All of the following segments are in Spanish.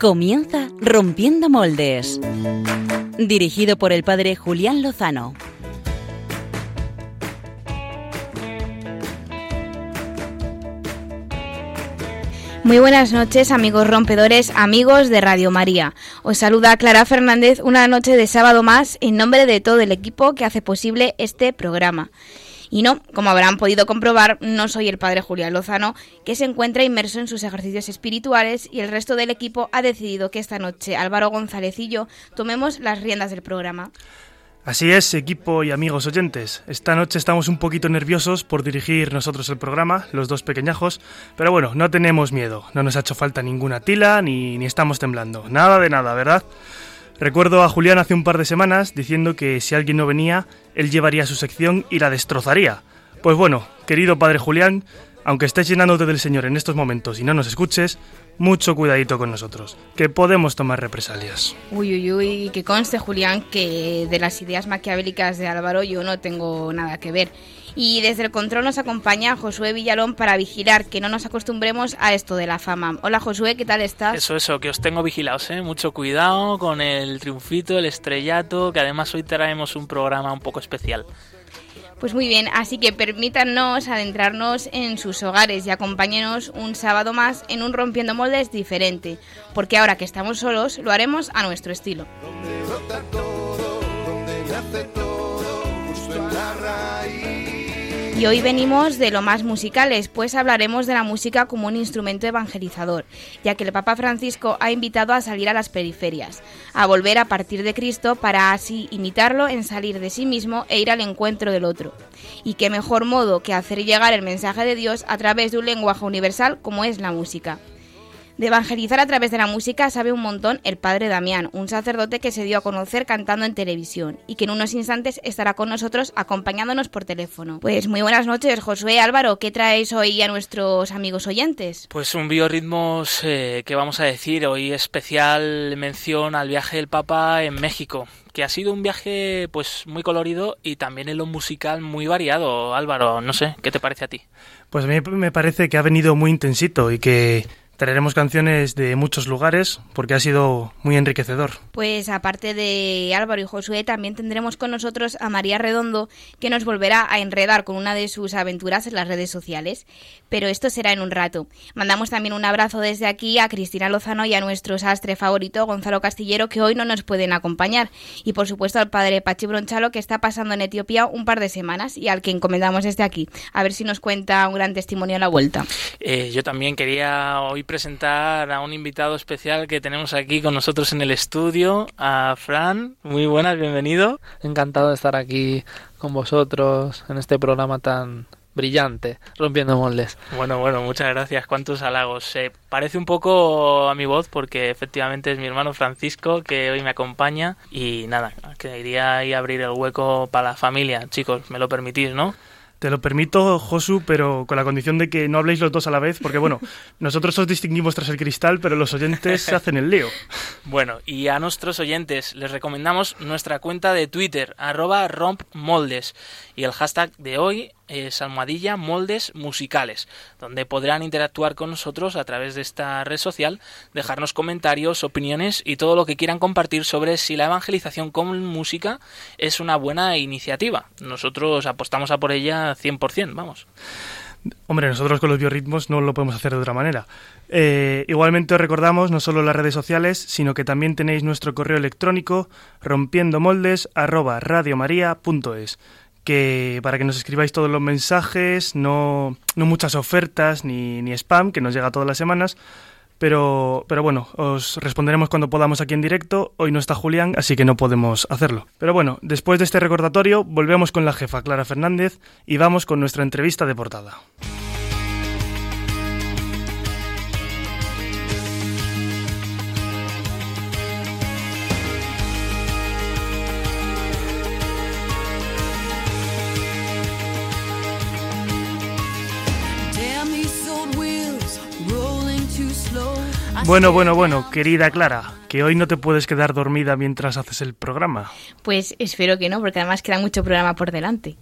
Comienza Rompiendo Moldes. Dirigido por el padre Julián Lozano. Muy buenas noches, amigos rompedores, amigos de Radio María. Os saluda Clara Fernández una noche de sábado más en nombre de todo el equipo que hace posible este programa. Y no, como habrán podido comprobar, no soy el padre Julián Lozano, que se encuentra inmerso en sus ejercicios espirituales y el resto del equipo ha decidido que esta noche Álvaro González y yo tomemos las riendas del programa. Así es, equipo y amigos oyentes. Esta noche estamos un poquito nerviosos por dirigir nosotros el programa, los dos pequeñajos, pero bueno, no tenemos miedo. No nos ha hecho falta ninguna tila ni, ni estamos temblando. Nada de nada, ¿verdad? Recuerdo a Julián hace un par de semanas diciendo que si alguien no venía, él llevaría su sección y la destrozaría. Pues bueno, querido padre Julián, aunque estés llenándote del Señor en estos momentos y no nos escuches, mucho cuidadito con nosotros, que podemos tomar represalias. Uy, uy, uy, que conste, Julián, que de las ideas maquiavélicas de Álvaro yo no tengo nada que ver. Y desde el control nos acompaña Josué Villalón para vigilar que no nos acostumbremos a esto de la fama. Hola Josué, ¿qué tal estás? Eso, eso, que os tengo vigilados, ¿eh? Mucho cuidado con el triunfito, el estrellato, que además hoy traemos un programa un poco especial. Pues muy bien, así que permítanos adentrarnos en sus hogares y acompáñenos un sábado más en un Rompiendo Moldes diferente, porque ahora que estamos solos lo haremos a nuestro estilo. Y hoy venimos de lo más musicales, pues hablaremos de la música como un instrumento evangelizador, ya que el Papa Francisco ha invitado a salir a las periferias, a volver a partir de Cristo para así imitarlo en salir de sí mismo e ir al encuentro del otro. Y qué mejor modo que hacer llegar el mensaje de Dios a través de un lenguaje universal como es la música. De evangelizar a través de la música sabe un montón el padre Damián, un sacerdote que se dio a conocer cantando en televisión y que en unos instantes estará con nosotros acompañándonos por teléfono. Pues muy buenas noches, Josué Álvaro, ¿qué traéis hoy a nuestros amigos oyentes? Pues un biorritmos eh, que vamos a decir hoy especial mención al viaje del Papa en México, que ha sido un viaje pues muy colorido y también en lo musical muy variado. Álvaro, no sé, ¿qué te parece a ti? Pues a mí me parece que ha venido muy intensito y que Traeremos canciones de muchos lugares porque ha sido muy enriquecedor. Pues aparte de Álvaro y Josué, también tendremos con nosotros a María Redondo, que nos volverá a enredar con una de sus aventuras en las redes sociales. Pero esto será en un rato. Mandamos también un abrazo desde aquí a Cristina Lozano y a nuestro sastre favorito, Gonzalo Castillero, que hoy no nos pueden acompañar. Y por supuesto al padre Pachi Bronchalo, que está pasando en Etiopía un par de semanas y al que encomendamos desde aquí. A ver si nos cuenta un gran testimonio a la vuelta. Eh, yo también quería hoy presentar a un invitado especial que tenemos aquí con nosotros en el estudio, a Fran. Muy buenas, bienvenido. Encantado de estar aquí con vosotros en este programa tan brillante, rompiendo moldes. Bueno, bueno, muchas gracias. Cuántos halagos. Se parece un poco a mi voz porque efectivamente es mi hermano Francisco que hoy me acompaña y nada, quería ir a abrir el hueco para la familia. Chicos, me lo permitís, ¿no? Te lo permito, Josu, pero con la condición de que no habléis los dos a la vez, porque bueno, nosotros os distinguimos tras el cristal, pero los oyentes se hacen el lío. Bueno, y a nuestros oyentes les recomendamos nuestra cuenta de Twitter, arroba rompmoldes, y el hashtag de hoy es almohadilla moldes musicales, donde podrán interactuar con nosotros a través de esta red social, dejarnos comentarios, opiniones y todo lo que quieran compartir sobre si la evangelización con música es una buena iniciativa. Nosotros apostamos a por ella 100%, vamos. Hombre, nosotros con los biorritmos no lo podemos hacer de otra manera. Eh, igualmente os recordamos no solo las redes sociales, sino que también tenéis nuestro correo electrónico rompiendomoldes@radiomaria.es que para que nos escribáis todos los mensajes, no, no muchas ofertas ni, ni spam, que nos llega todas las semanas, pero, pero bueno, os responderemos cuando podamos aquí en directo. Hoy no está Julián, así que no podemos hacerlo. Pero bueno, después de este recordatorio, volvemos con la jefa Clara Fernández y vamos con nuestra entrevista de portada. Bueno, bueno, bueno, querida Clara, que hoy no te puedes quedar dormida mientras haces el programa. Pues espero que no, porque además queda mucho programa por delante.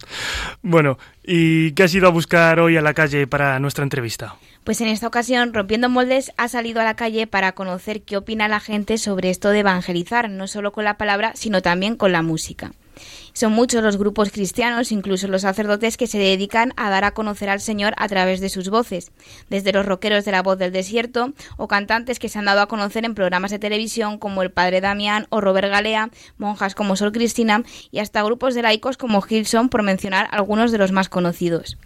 Bueno, ¿y qué has ido a buscar hoy a la calle para nuestra entrevista? Pues en esta ocasión, Rompiendo Moldes ha salido a la calle para conocer qué opina la gente sobre esto de evangelizar, no solo con la palabra, sino también con la música. Son muchos los grupos cristianos, incluso los sacerdotes, que se dedican a dar a conocer al Señor a través de sus voces, desde los rockeros de la voz del desierto o cantantes que se han dado a conocer en programas de televisión como el Padre Damián o Robert Galea, monjas como Sol Cristina y hasta grupos de laicos como Gilson, por mencionar algunos de los más conocidos.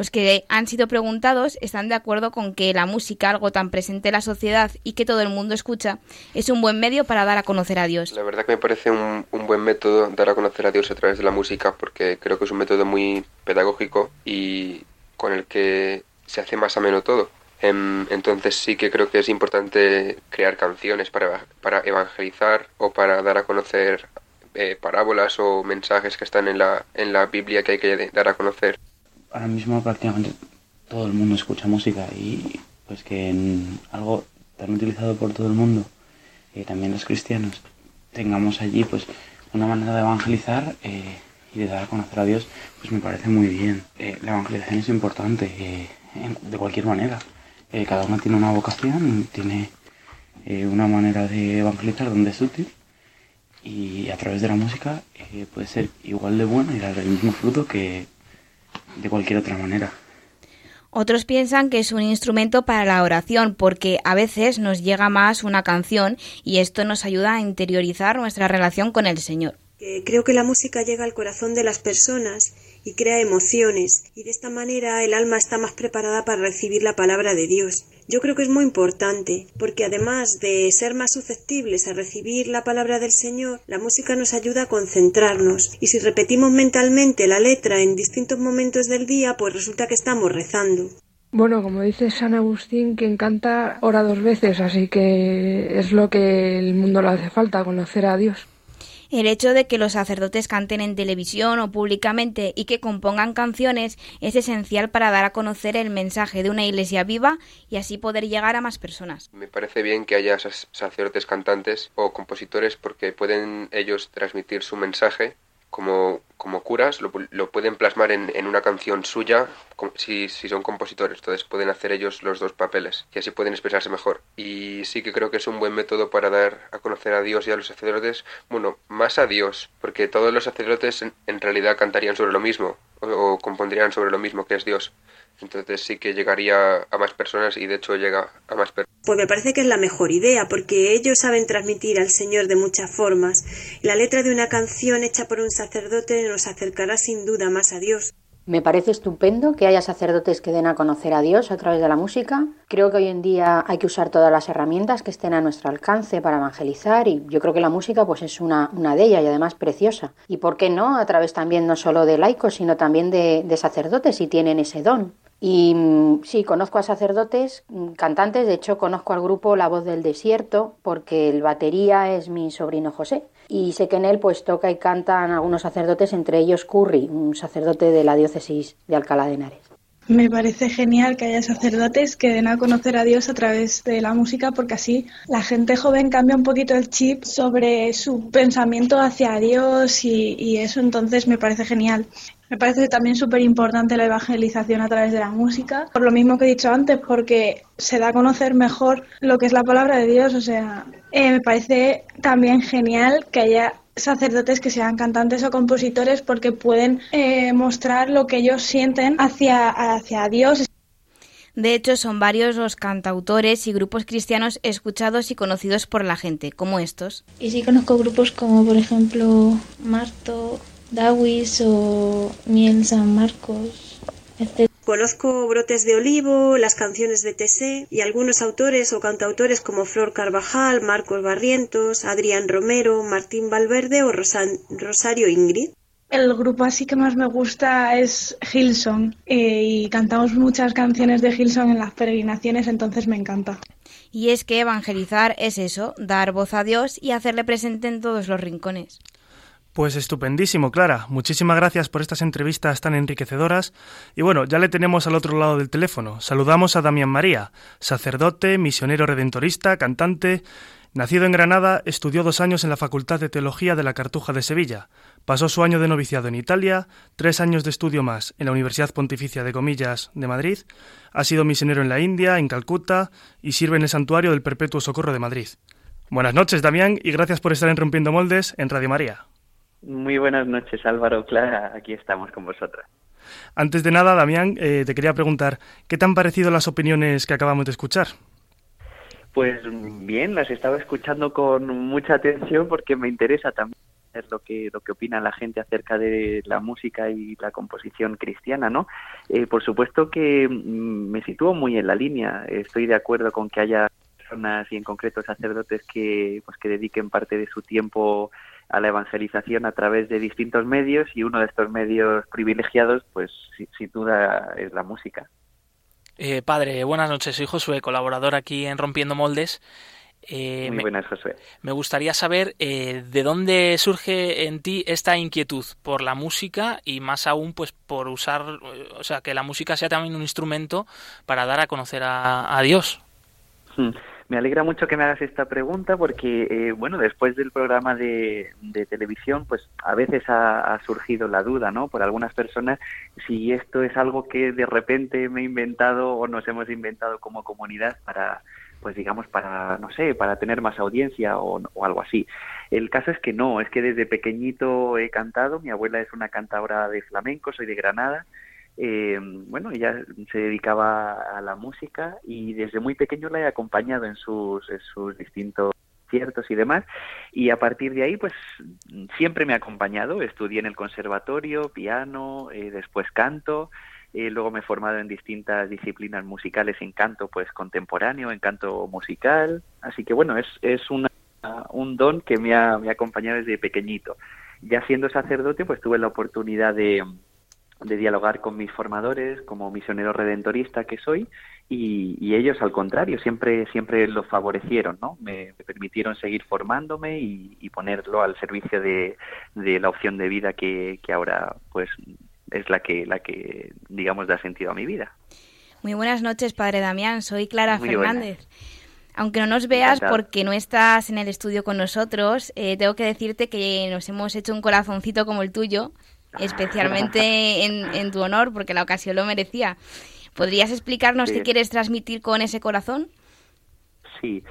Los que han sido preguntados están de acuerdo con que la música, algo tan presente en la sociedad y que todo el mundo escucha, es un buen medio para dar a conocer a Dios. La verdad que me parece un, buen método dar a conocer a Dios a través de la música porque creo que es un método muy pedagógico y con el que se hace más ameno todo. Em, entonces sí que creo que es importante crear canciones para, para evangelizar o para dar a conocer eh, parábolas o mensajes que están en la, en la Biblia que hay que dar a conocer ahora mismo prácticamente todo el mundo escucha música y pues que en algo tan utilizado por todo el mundo, y también los cristianos, tengamos allí pues una manera de evangelizar eh, y de dar a conocer a Dios, pues me parece muy bien. Eh, la evangelización es importante eh, de cualquier manera. cada uno tiene una vocación, tiene una manera de evangelizar donde es útil y a través de la música puede ser igual de bueno y dar el mismo fruto que de cualquier otra manera. Otros piensan que es un instrumento para la oración porque a veces nos llega más una canción y esto nos ayuda a interiorizar nuestra relación con el Señor. Creo que la música llega al corazón de las personas y crea emociones y de esta manera el alma está más preparada para recibir la palabra de Dios. Yo creo que es muy importante, porque además de ser más susceptibles a recibir la palabra del Señor, la música nos ayuda a concentrarnos, y si repetimos mentalmente la letra en distintos momentos del día, pues resulta que estamos rezando. Bueno, como dice San Agustín, quien canta ora dos veces, así que es lo que el mundo le hace falta, conocer a Dios. El hecho de que los sacerdotes canten en televisión o públicamente y que compongan canciones es esencial para dar a conocer el mensaje de una iglesia viva y así poder llegar a más personas. Me parece bien que haya sacerdotes cantantes o compositores porque pueden ellos transmitir su mensaje como, como curas lo, lo pueden plasmar en, en, una canción suya si, si son compositores. Entonces pueden hacer ellos los dos papeles y así pueden expresarse mejor. Y sí que creo que es un buen método para dar a conocer a Dios y a los sacerdotes. Bueno, más a Dios, porque todos los sacerdotes en, realidad cantarían sobre lo mismo o, o compondrían sobre lo mismo que es Dios. Entonces sí que llegaría a más personas y de hecho llega a más personas. Pues me parece que es la mejor idea porque ellos saben transmitir al Señor de muchas formas. La letra de una canción hecha por un sacerdote nos acercará sin duda más a Dios. Me parece estupendo que haya sacerdotes que den a conocer a Dios a través de la música. Creo que hoy en día hay que usar todas las herramientas que estén a nuestro alcance para evangelizar y yo creo que la música pues es una, una de ellas y además preciosa. Y por qué no, a través también no solo de laicos, sino también de, de sacerdotes si tienen ese don. Y mm, sí, conozco a sacerdotes, mm, cantantes, de hecho conozco al grupo La Voz del Desierto, porque el batería es mi sobrino José. Y sé que en él pues toca y cantan algunos sacerdotes, entre ellos Curry, un sacerdote de la diócesis de Alcalá de Henares. Me parece genial que haya sacerdotes que den a conocer a Dios a través de la música porque así la gente joven cambia un poquito el chip sobre su pensamiento hacia Dios y, eso entonces me parece genial. Me parece también súper importante la evangelización a través de la música, por lo mismo que he dicho antes, porque se da a conocer mejor lo que es la palabra de Dios. O sea, eh, me parece también genial que haya sacerdotes que sean cantantes o compositores porque pueden eh, mostrar lo que ellos sienten hacia, hacia Dios. De hecho, son varios los cantautores y grupos cristianos escuchados y conocidos por la gente, como estos. Y sí conozco grupos como, por ejemplo, Marto, Dawis o Miel San Marcos, etc. Conozco Brotes de Olivo, las canciones de Tessé y algunos autores o cantautores como Flor Carvajal, Marcos Barrientos, Adrián Romero, Martín Valverde o Rosario Ingrid. El grupo así que más me gusta es Hilson eh, y cantamos muchas canciones de Hilson en las peregrinaciones, entonces me encanta. Y es que evangelizar es eso, dar voz a Dios y hacerle presente en todos los rincones. Pues estupendísimo, Clara. Muchísimas gracias por estas entrevistas tan enriquecedoras. Y bueno, ya le tenemos al otro lado del teléfono. Saludamos a Damián María, sacerdote, misionero redentorista, cantante. Nacido en Granada, estudió dos años en la Facultad de Teología de la Cartuja de Sevilla. Pasó su año de noviciado en Italia, tres años de estudio más en la Universidad Pontificia de Comillas de Madrid. Ha sido misionero en la India, en Calcuta y sirve en el Santuario del Perpetuo Socorro de Madrid. Buenas noches, Damián, y gracias por estar en Rompiendo Moldes en Radio María. Muy buenas noches, Álvaro. Clara, aquí estamos con vosotras. Antes de nada, Damián, eh, te quería preguntar, ¿qué te han parecido las opiniones que acabamos de escuchar? Pues bien, las estaba escuchando con mucha atención porque me interesa también lo que lo que opina la gente acerca de la música y la composición cristiana, ¿no? Eh, por supuesto que mm, me sitúo muy en la línea. Estoy de acuerdo con que haya personas y en concreto sacerdotes que pues que dediquen parte de su tiempo a la evangelización a través de distintos medios y uno de estos medios privilegiados, pues sin duda es la música. Eh, padre, buenas noches. Soy Josué, colaborador aquí en Rompiendo Moldes. Eh, Muy buenas, Josué. Me gustaría saber eh, de dónde surge en ti esta inquietud por la música y más aún, pues, por usar, o sea, que la música sea también un instrumento para dar a conocer a, Dios. Hmm. Me alegra mucho que me hagas esta pregunta porque, eh, bueno, después del programa de, televisión, pues a veces ha, surgido la duda, ¿no? Por algunas personas, si esto es algo que de repente me he inventado o nos hemos inventado como comunidad para, pues digamos, para, no sé, para tener más audiencia o, o algo así. El caso es que no, es que desde pequeñito he cantado, mi abuela es una cantadora de flamenco, soy de Granada, eh, bueno, ella se dedicaba a la música y desde muy pequeño la he acompañado en sus, sus distintos y demás. Y a partir de ahí, pues siempre me ha acompañado. Estudié en el conservatorio, piano, eh, después canto. Eh, luego me he formado en distintas disciplinas musicales en canto pues contemporáneo, en canto musical. Así que bueno, es, es una, un don que me ha, me ha acompañado desde pequeñito. Ya siendo sacerdote, pues tuve la oportunidad de, de dialogar con mis formadores como misionero redentorista que soy y, ellos al contrario siempre siempre lo favorecieron no me, permitieron seguir formándome y, ponerlo al servicio de, la opción de vida que, ahora pues es la que la que digamos da sentido a mi vida. Muy buenas noches padre Damián. Soy Clara Fernández. Aunque no nos veas porque no estás en el estudio con nosotros, eh, tengo que decirte que nos hemos hecho un corazoncito como el tuyo especialmente en, tu honor, porque la ocasión lo merecía. ¿Podrías explicarnos qué quieres transmitir con ese corazón? Sí,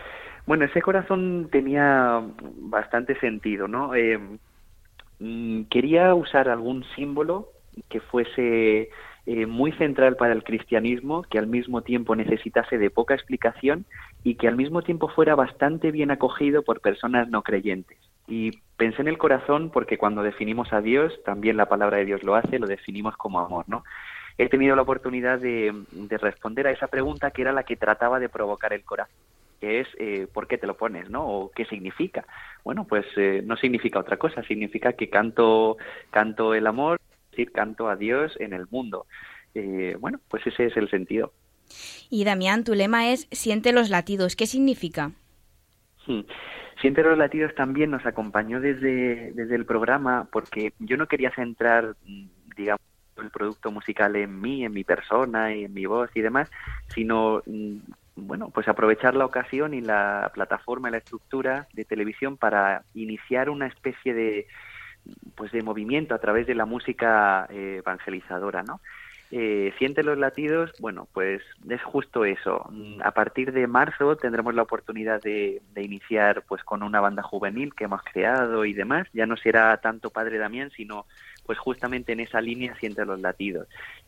bueno, ese corazón tenía bastante sentido, ¿no? Eh, mm, quería usar algún símbolo que fuese eh, muy central para el cristianismo, que al mismo tiempo necesitase de poca explicación y que al mismo tiempo fuera bastante bien acogido por personas no creyentes. Y pensé en el corazón porque cuando definimos a Dios, también la palabra de Dios lo hace, lo definimos como amor, ¿no? He tenido la oportunidad de, responder a esa pregunta que era la que trataba de provocar el corazón, que es eh, ¿por qué te lo pones, no? O ¿qué significa? Bueno, pues eh, no significa otra cosa, significa que canto, canto el amor, es decir, canto a Dios en el mundo. Eh, bueno, pues ese es el sentido. Y Damián, tu lema es siente los latidos. ¿Qué significa? Hmm. Siente los latidos también nos acompañó desde, desde el programa porque yo no quería centrar, mm, digamos, el producto musical en mí, en mi persona y en mi voz y demás, sino, mm, bueno, pues aprovechar la ocasión y la plataforma y la estructura de televisión para iniciar una especie de, pues de movimiento a través de la música eh, evangelizadora, ¿no? Eh, siente los latidos, bueno, pues es justo eso. Mm, a partir de marzo tendremos la oportunidad de, iniciar pues con una banda juvenil que hemos creado y demás. Ya no será tanto Padre Damián, sino pues justamente en esa línea siente los latidos.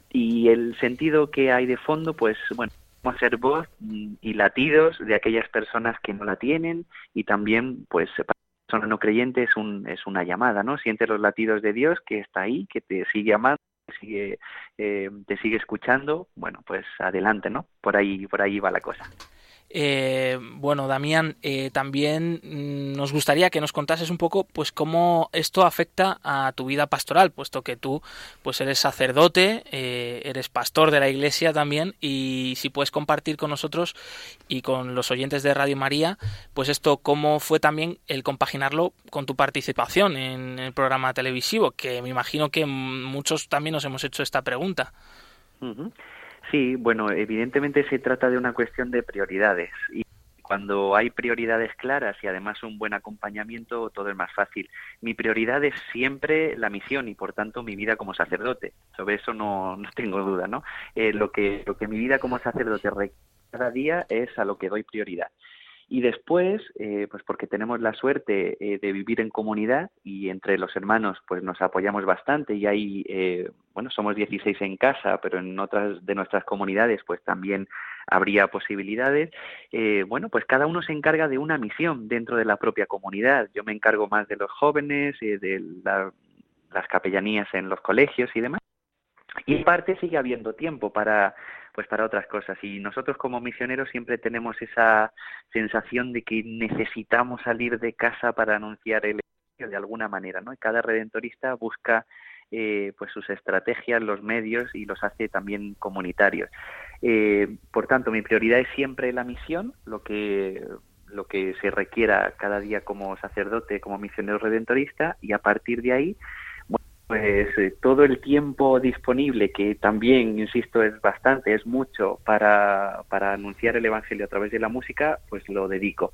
Y el sentido que hay de fondo, pues bueno, vamos a ser voz mm, y latidos de aquellas personas que no la tienen y también pues para persona no creyente es, un, es una llamada, ¿no? Siente los latidos de Dios que está ahí, que te sigue amando sigue, eh, te sigue escuchando, bueno, pues adelante, ¿no? Por ahí, por ahí va la cosa. Eh, bueno, Damián, eh, también mm, nos gustaría que nos contases un poco, pues, cómo esto afecta a tu vida pastoral, puesto que tú, pues, eres sacerdote, eh, eres pastor de la Iglesia también, y si puedes compartir con nosotros y con los oyentes de Radio María, pues esto, cómo fue también el compaginarlo con tu participación en el programa televisivo, que me imagino que muchos también nos hemos hecho esta pregunta. Sí, bueno, evidentemente se trata de una cuestión de prioridades y cuando hay prioridades claras y además un buen acompañamiento, todo es más fácil. Mi prioridad es siempre la misión y, por tanto, mi vida como sacerdote. Sobre eso no, no tengo duda, ¿no? Eh, lo, que, lo que mi vida como sacerdote requiere cada día es a lo que doy prioridad. Y después, eh, pues porque tenemos la suerte eh, de vivir en comunidad y entre los hermanos pues nos apoyamos bastante y hay, eh, bueno, somos 16 en casa, pero en otras de nuestras comunidades pues también habría posibilidades. bueno, pues cada uno se encarga de una misión dentro de la propia comunidad. Yo me encargo más de los jóvenes, de las capellanías en los colegios y demás. Y en parte sigue habiendo tiempo para pues para otras cosas. Y nosotros como misioneros siempre tenemos esa sensación de que necesitamos salir de casa para anunciar el de alguna manera, ¿no? Cada redentorista busca eh, pues sus estrategias, los medios y los hace también comunitarios. Eh, por tanto, mi prioridad es siempre la misión, lo que lo que se requiera cada día como sacerdote, como misionero redentorista, y a partir de ahí pues eh, todo el tiempo disponible, que también, insisto, es bastante, es mucho para, para anunciar el Evangelio a través de la música, pues lo dedico.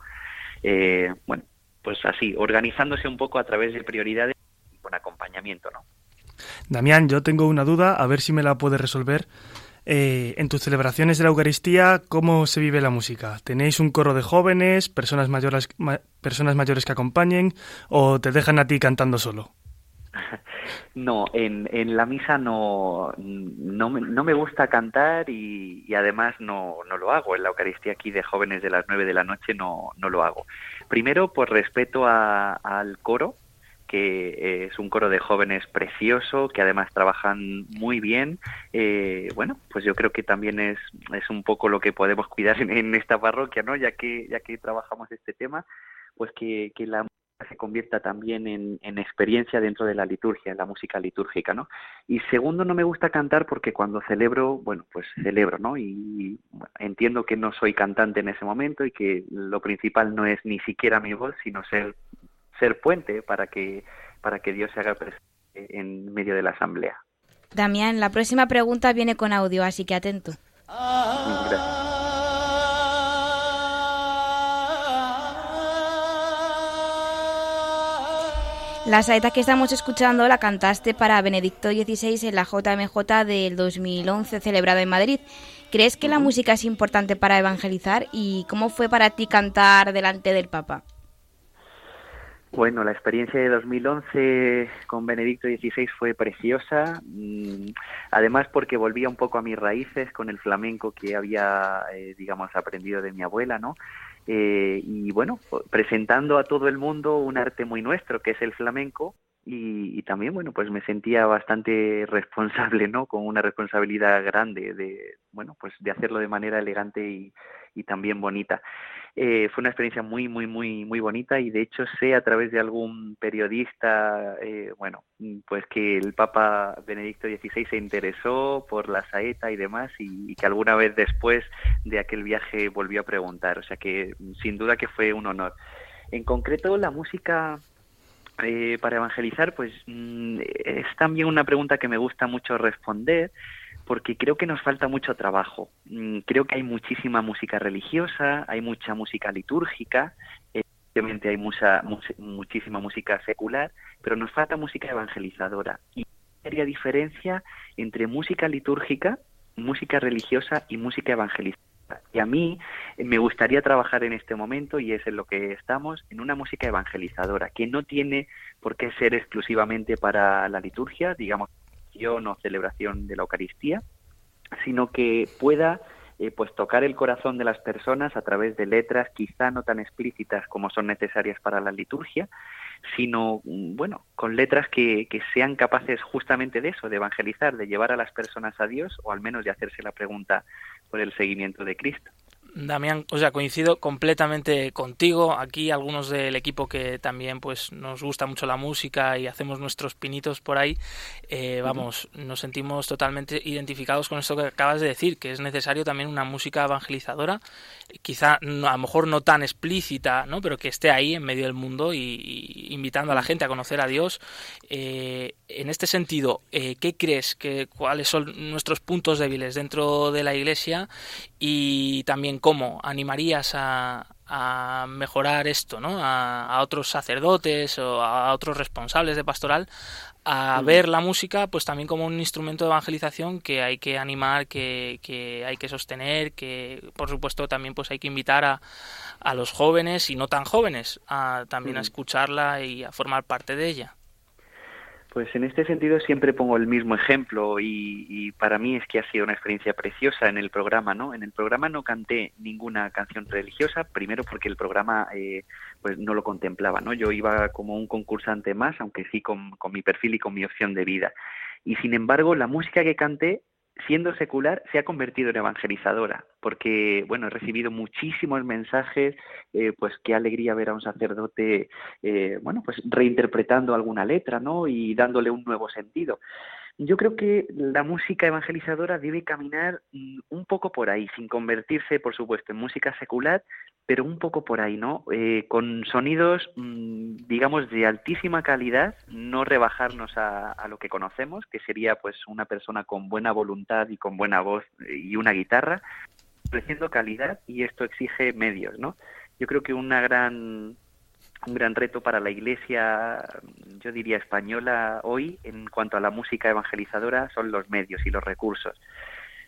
Eh, bueno, pues así, organizándose un poco a través de prioridades con acompañamiento, ¿no? Damián, yo tengo una duda, a ver si me la puedes resolver. Eh, en tus celebraciones de la Eucaristía, ¿cómo se vive la música? ¿Tenéis un coro de jóvenes, personas mayores, personas mayores que acompañen o te dejan a ti cantando solo? No, en, la misa no, no, me, gusta cantar y, además no, no lo hago. En la Eucaristía aquí de jóvenes de las nueve de la noche no, no lo hago. Primero, por respeto al coro, que es un coro de jóvenes precioso, que además trabajan muy bien. Eh, bueno, pues yo creo que también es, es un poco lo que podemos cuidar en, en esta parroquia, ¿no? Ya que, ya que trabajamos este tema, pues que, que la se convierta también en, en, experiencia dentro de la liturgia, en la música litúrgica, ¿no? Y segundo, no me gusta cantar porque cuando celebro, bueno, pues celebro, ¿no? Y entiendo que no soy cantante en ese momento y que lo principal no es ni siquiera mi voz, sino ser, ser puente para que, para que Dios se haga presente en medio de la asamblea. Damián, la próxima pregunta viene con audio, así que atento. Gracias. La saeta que estamos escuchando la cantaste para Benedicto XVI en la JMJ del 2011 celebrado en Madrid. ¿Crees que la música es importante para evangelizar y cómo fue para ti cantar delante del Papa? Bueno, la experiencia de 2011 con Benedicto XVI fue preciosa, mm, además porque volvía un poco a mis raíces con el flamenco que había, eh, digamos, aprendido de mi abuela, ¿no? Eh, y bueno, presentando a todo el mundo un arte muy nuestro, que es el flamenco, y, también, bueno, pues me sentía bastante responsable, ¿no? Con una responsabilidad grande de, bueno, pues de hacerlo de manera elegante y, y también bonita. Eh, fue una experiencia muy, muy, muy, muy bonita y de hecho sé a través de algún periodista, eh, bueno, pues que el Papa Benedicto XVI se interesó por la saeta y demás y, que alguna vez después de aquel viaje volvió a preguntar, o sea que sin duda que fue un honor. En concreto, la música eh, para evangelizar, pues mm, es también una pregunta que me gusta mucho responder porque creo que nos falta mucho trabajo. Mm, creo que hay muchísima música religiosa, hay mucha música litúrgica, evidentemente hay mucha, muchísima música secular, pero nos falta música evangelizadora. Y sería diferencia entre música litúrgica, música religiosa y música evangelizadora. Y a mí me gustaría trabajar en este momento, y es en lo que estamos, en una música evangelizadora, que no tiene por qué ser exclusivamente para la liturgia, digamos, o celebración de la Eucaristía, sino que pueda eh, pues tocar el corazón de las personas a través de letras quizá no tan explícitas como son necesarias para la liturgia, sino mm, bueno, con letras que, que sean capaces justamente de eso, de evangelizar, de llevar a las personas a Dios o al menos de hacerse la pregunta por el seguimiento de Cristo. Damián, o sea, coincido completamente contigo. Aquí algunos del equipo que también pues nos gusta mucho la música y hacemos nuestros pinitos por ahí, eh, vamos, nos sentimos totalmente identificados con esto que acabas de decir, que es necesario también una música evangelizadora, quizá a lo mejor no tan explícita, ¿no? Pero que esté ahí en medio del mundo y, invitando a la gente a conocer a Dios. Eh, en este sentido, eh, ¿qué crees que cuáles son nuestros puntos débiles dentro de la Iglesia y también cómo animarías a, a mejorar esto, ¿no? A, otros sacerdotes o a otros responsables de pastoral a ver la música pues también como un instrumento de evangelización que hay que animar, que, que hay que sostener, que por supuesto también pues hay que invitar a, a los jóvenes y no tan jóvenes a también a escucharla y a formar parte de ella. Pues en este sentido siempre pongo el mismo ejemplo y, para mí es que ha sido una experiencia preciosa en el programa, ¿no? En el programa no canté ninguna canción religiosa, primero porque el programa eh, pues no lo contemplaba, ¿no? Yo iba como un concursante más, aunque sí con, con mi perfil y con mi opción de vida. Y sin embargo, la música que canté siendo secular, se ha convertido en evangelizadora, porque, bueno, he recibido muchísimos mensajes, eh, pues qué alegría ver a un sacerdote, eh, bueno, pues reinterpretando alguna letra, ¿no? Y dándole un nuevo sentido. Yo creo que la música evangelizadora debe caminar mm, un poco por ahí, sin convertirse, por supuesto, en música secular, pero un poco por ahí, ¿no? Eh, con sonidos, mm, digamos, de altísima calidad, no rebajarnos a, a, lo que conocemos, que sería, pues, una persona con buena voluntad y con buena voz y una guitarra, ofreciendo calidad y esto exige medios, ¿no? Yo creo que una gran un gran reto para la Iglesia, yo diría española hoy, en cuanto a la música evangelizadora, son los medios y los recursos.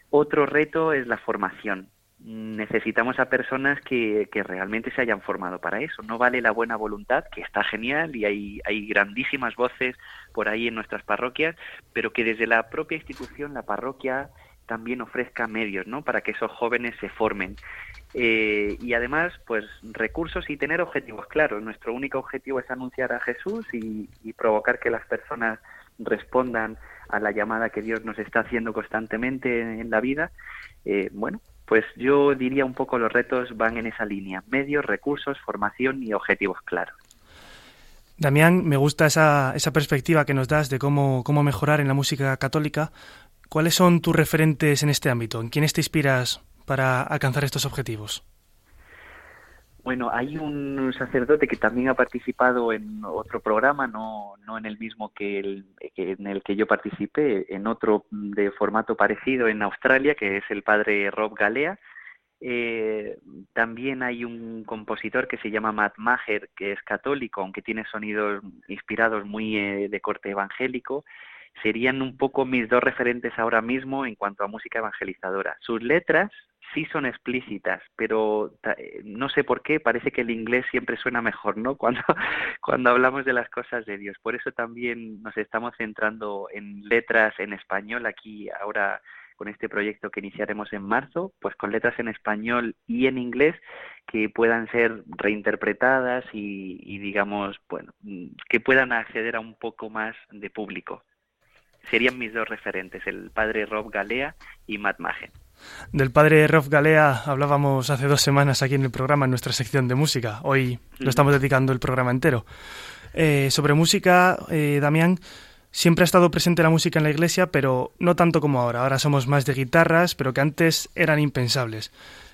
Otro reto es la formación. Necesitamos a personas que, que realmente se hayan formado para eso. No vale la buena voluntad, que está genial y hay, hay grandísimas voces por ahí en nuestras parroquias, pero que desde la propia institución, la parroquia, también ofrezca medios, ¿no? Para que esos jóvenes se formen. Eh, y además, pues recursos y tener objetivos claros. Nuestro único objetivo es anunciar a Jesús y, provocar que las personas respondan a la llamada que Dios nos está haciendo constantemente en la vida. Eh, bueno, pues yo diría un poco los retos van en esa línea. Medios, recursos, formación y objetivos claros. Damián, me gusta esa, esa perspectiva que nos das de cómo, cómo mejorar en la música católica, ¿Cuáles son tus referentes en este ámbito? ¿En quiénes te inspiras para alcanzar estos objetivos? Bueno, hay un sacerdote que también ha participado en otro programa, no, no en el mismo que, el, en el que yo participé, en otro de formato parecido en Australia, que es el padre Rob Galea. Eh, también hay un compositor que se llama Matt Maher, que es católico, aunque tiene sonidos inspirados muy eh, de corte evangélico serían un poco mis dos referentes ahora mismo en cuanto a música evangelizadora. Sus letras sí son explícitas, pero eh, no sé por qué, parece que el inglés siempre suena mejor, ¿no? Cuando, cuando hablamos de las cosas de Dios. Por eso también nos estamos centrando en letras en español aquí ahora con este proyecto que iniciaremos en marzo, pues con letras en español y en inglés que puedan ser reinterpretadas y, y digamos, bueno, que puedan acceder a un poco más de público serían mis dos referentes, el padre Rob Galea y Matt Magen. Del padre Rob Galea hablábamos hace dos semanas aquí en el programa, en nuestra sección de música. Hoy lo estamos dedicando el programa entero. Eh, sobre música, eh, Damián, siempre ha estado presente la música en la iglesia, pero no tanto como ahora. Ahora somos más de guitarras, pero que antes eran impensables.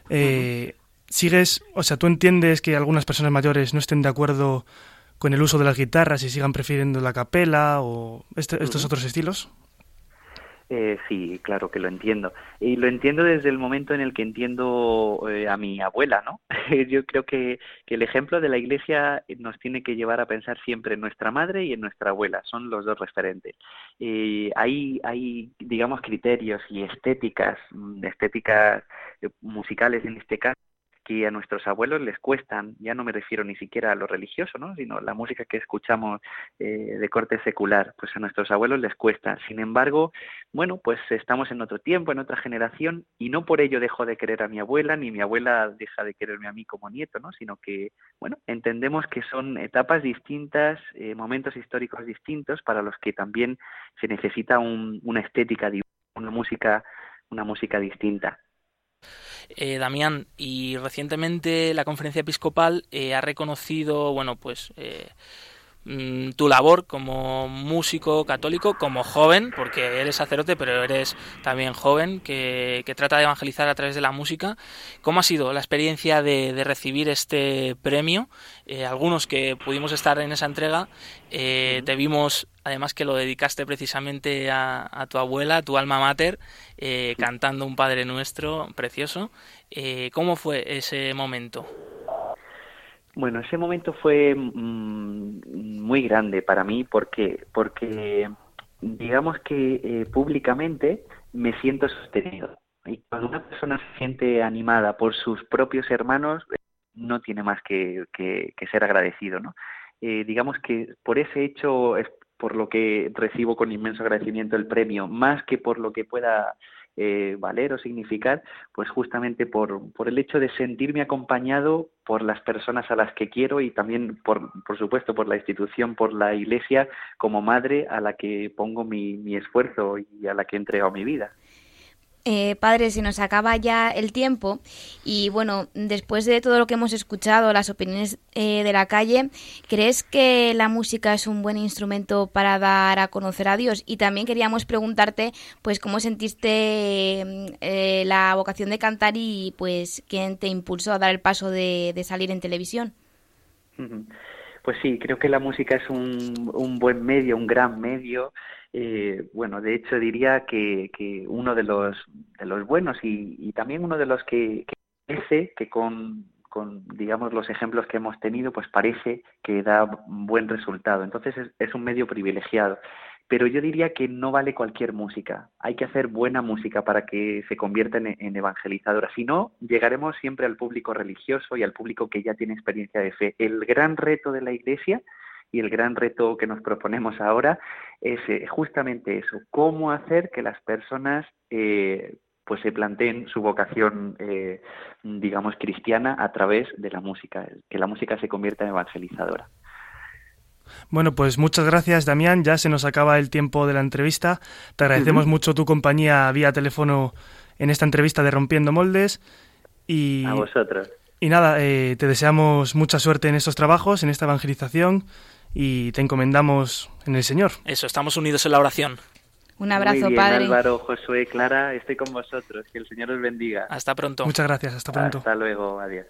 Eh, ¿Sigues, o sea, tú entiendes que algunas personas mayores no estén de acuerdo con el uso de las guitarras y sigan prefiriendo la capela o este, estos otros estilos? Eh, sí, claro que lo entiendo. Y lo entiendo desde el momento en el que entiendo eh, a mi abuela, ¿no? Yo creo que, que, el ejemplo de la iglesia nos tiene que llevar a pensar siempre en nuestra madre y en nuestra abuela. Son los dos referentes. Eh, hay, hay, digamos, criterios y estéticas, mm, estéticas musicales en este caso, que a nuestros abuelos les cuestan, ya no me refiero ni siquiera a lo religioso, ¿no? sino la música que escuchamos eh, de corte secular, pues a nuestros abuelos les cuesta. Sin embargo, bueno, pues estamos en otro tiempo, en otra generación, y no por ello dejo de querer a mi abuela, ni mi abuela deja de quererme a mí como nieto, ¿no? sino que, bueno, entendemos que son etapas distintas, eh, momentos históricos distintos, para los que también se necesita una estética, una música, una música distinta. Eh, Damián, y recientemente la conferencia episcopal eh, ha reconocido, bueno, pues eh, mm, tu labor como músico católico, como joven, porque eres sacerdote, pero eres también joven, que, trata de evangelizar a través de la música. ¿Cómo ha sido la experiencia de, recibir este premio? algunos que pudimos estar en esa entrega, te vimos además que lo dedicaste precisamente a, tu abuela, a tu alma mater, eh, cantando un Padre Nuestro precioso. Eh, ¿Cómo fue ese momento? Bueno, ese momento fue mm, muy grande para mí porque, porque digamos que eh, públicamente me siento sostenido. Y cuando una persona se siente animada por sus propios hermanos, no tiene más que, que, ser agradecido, ¿no? Eh, digamos que por ese hecho por lo que recibo con inmenso agradecimiento el premio, más que por lo que pueda eh, valer o significar, pues justamente por, por el hecho de sentirme acompañado por las personas a las que quiero y también, por, por supuesto, por la institución, por la Iglesia como madre a la que pongo mi, mi esfuerzo y a la que entrego mi vida. Eh, padre, se nos acaba ya el tiempo y bueno, después de todo lo que hemos escuchado, las opiniones eh, de la calle, ¿crees que la música es un buen instrumento para dar a conocer a Dios? Y también queríamos preguntarte, pues, ¿cómo sentiste eh, la vocación de cantar y pues quién te impulsó a dar el paso de, salir en televisión? Pues sí, creo que la música es un, un buen medio, un gran medio eh, bueno, de hecho diría que, uno de los, de los buenos y, también uno de los que, parece que con, digamos, los ejemplos que hemos tenido, pues parece que da buen resultado. Entonces es, un medio privilegiado. Pero yo diría que no vale cualquier música. Hay que hacer buena música para que se convierta en, en evangelizadora. Si no, llegaremos siempre al público religioso y al público que ya tiene experiencia de fe. El gran reto de la Iglesia y el gran reto que nos proponemos ahora es eh, justamente eso, cómo hacer que las personas eh, pues se planteen su vocación, eh, digamos, cristiana a través de la música, que la música se convierta en evangelizadora. Bueno, pues muchas gracias, Damián. Ya se nos acaba el tiempo de la entrevista. Te agradecemos mucho tu compañía vía teléfono en esta entrevista de Rompiendo Moldes. Y, a vosotros. Y nada, te deseamos mucha suerte en estos trabajos, en esta evangelización y te encomendamos en el Señor. Eso, estamos unidos en la oración. Un abrazo, Muy bien, Padre. Álvaro, Josué, Clara, estoy con vosotros. Que el Señor os bendiga. Hasta pronto. Muchas gracias, hasta pronto. Hasta luego, adiós.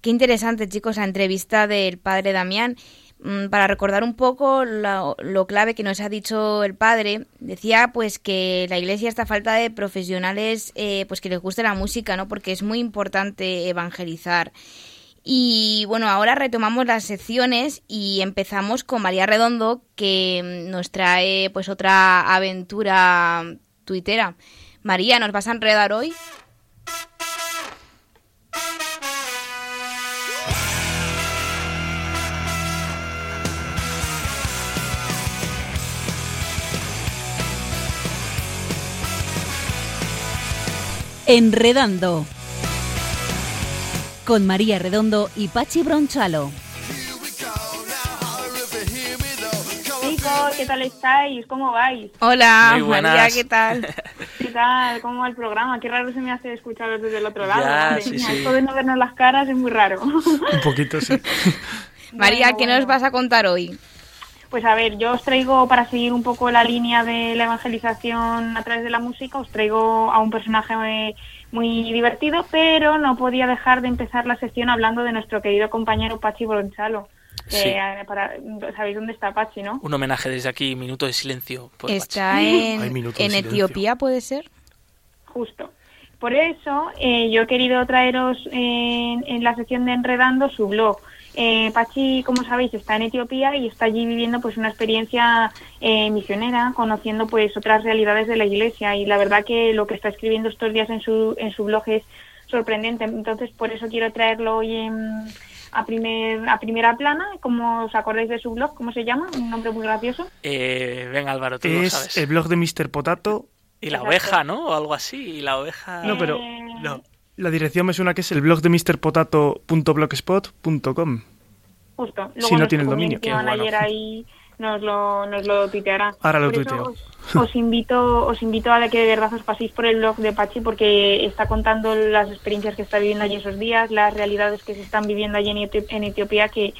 Qué interesante, chicos, la entrevista del Padre Damián. Mm, para recordar un poco lo, clave que nos ha dicho el padre, decía pues que la iglesia está falta de profesionales eh, pues que les guste la música, ¿no? Porque es muy importante evangelizar. Y bueno, ahora retomamos las secciones y empezamos con María Redondo, que nos trae pues otra aventura tuitera. María, ¿nos vas a enredar hoy? Enredando con María Redondo y Pachi Bronchalo. Chicos, ¿qué tal estáis? ¿Cómo vais? Hola, María, ¿qué tal? ¿Qué tal? ¿Cómo va el programa? Qué raro se me hace escucharos desde el otro lado. Ya, sí, Esto de no vernos las caras es muy raro. Un poquito, sí. María, ¿qué nos vas a contar hoy? Pues a ver, yo os traigo, para seguir un poco la línea de la evangelización a través de la música, os traigo a un personaje muy divertido, pero no podía dejar de empezar la sección hablando de nuestro querido compañero Pachi Bronchalo. Eh, Sabéis dónde está Pachi, ¿no? Un homenaje desde aquí, minuto de silencio. está en, en Etiopía, ¿puede ser? Justo. Por eso eh, yo he querido traeros en, en la sección de Enredando su blog eh, Pachi, como sabéis, está en Etiopía y está allí viviendo pues una experiencia eh, misionera, conociendo pues otras realidades de la Iglesia y la verdad que lo que está escribiendo estos días en su en su blog es sorprendente. Entonces por eso quiero traerlo hoy a primer a primera plana. ¿Cómo os acordáis de su blog? ¿Cómo se llama? Un nombre muy gracioso. Eh, venga Álvaro, tú es lo sabes. el blog de Mr. Potato. Y la oveja, ¿no? O algo así. Y la oveja. No, pero no. La dirección me suena que es el blog de mrpotato.blogspot.com. Justo. Luego si no tiene el dominio. Que ayer ahí nos lo, nos lo tuiteará. Ahora lo tuiteo. Os, os, invito, os invito a que de verdad os paséis por el blog de Pachi porque está contando las experiencias que está viviendo allí esos días, las realidades que se están viviendo allí en Etiopía que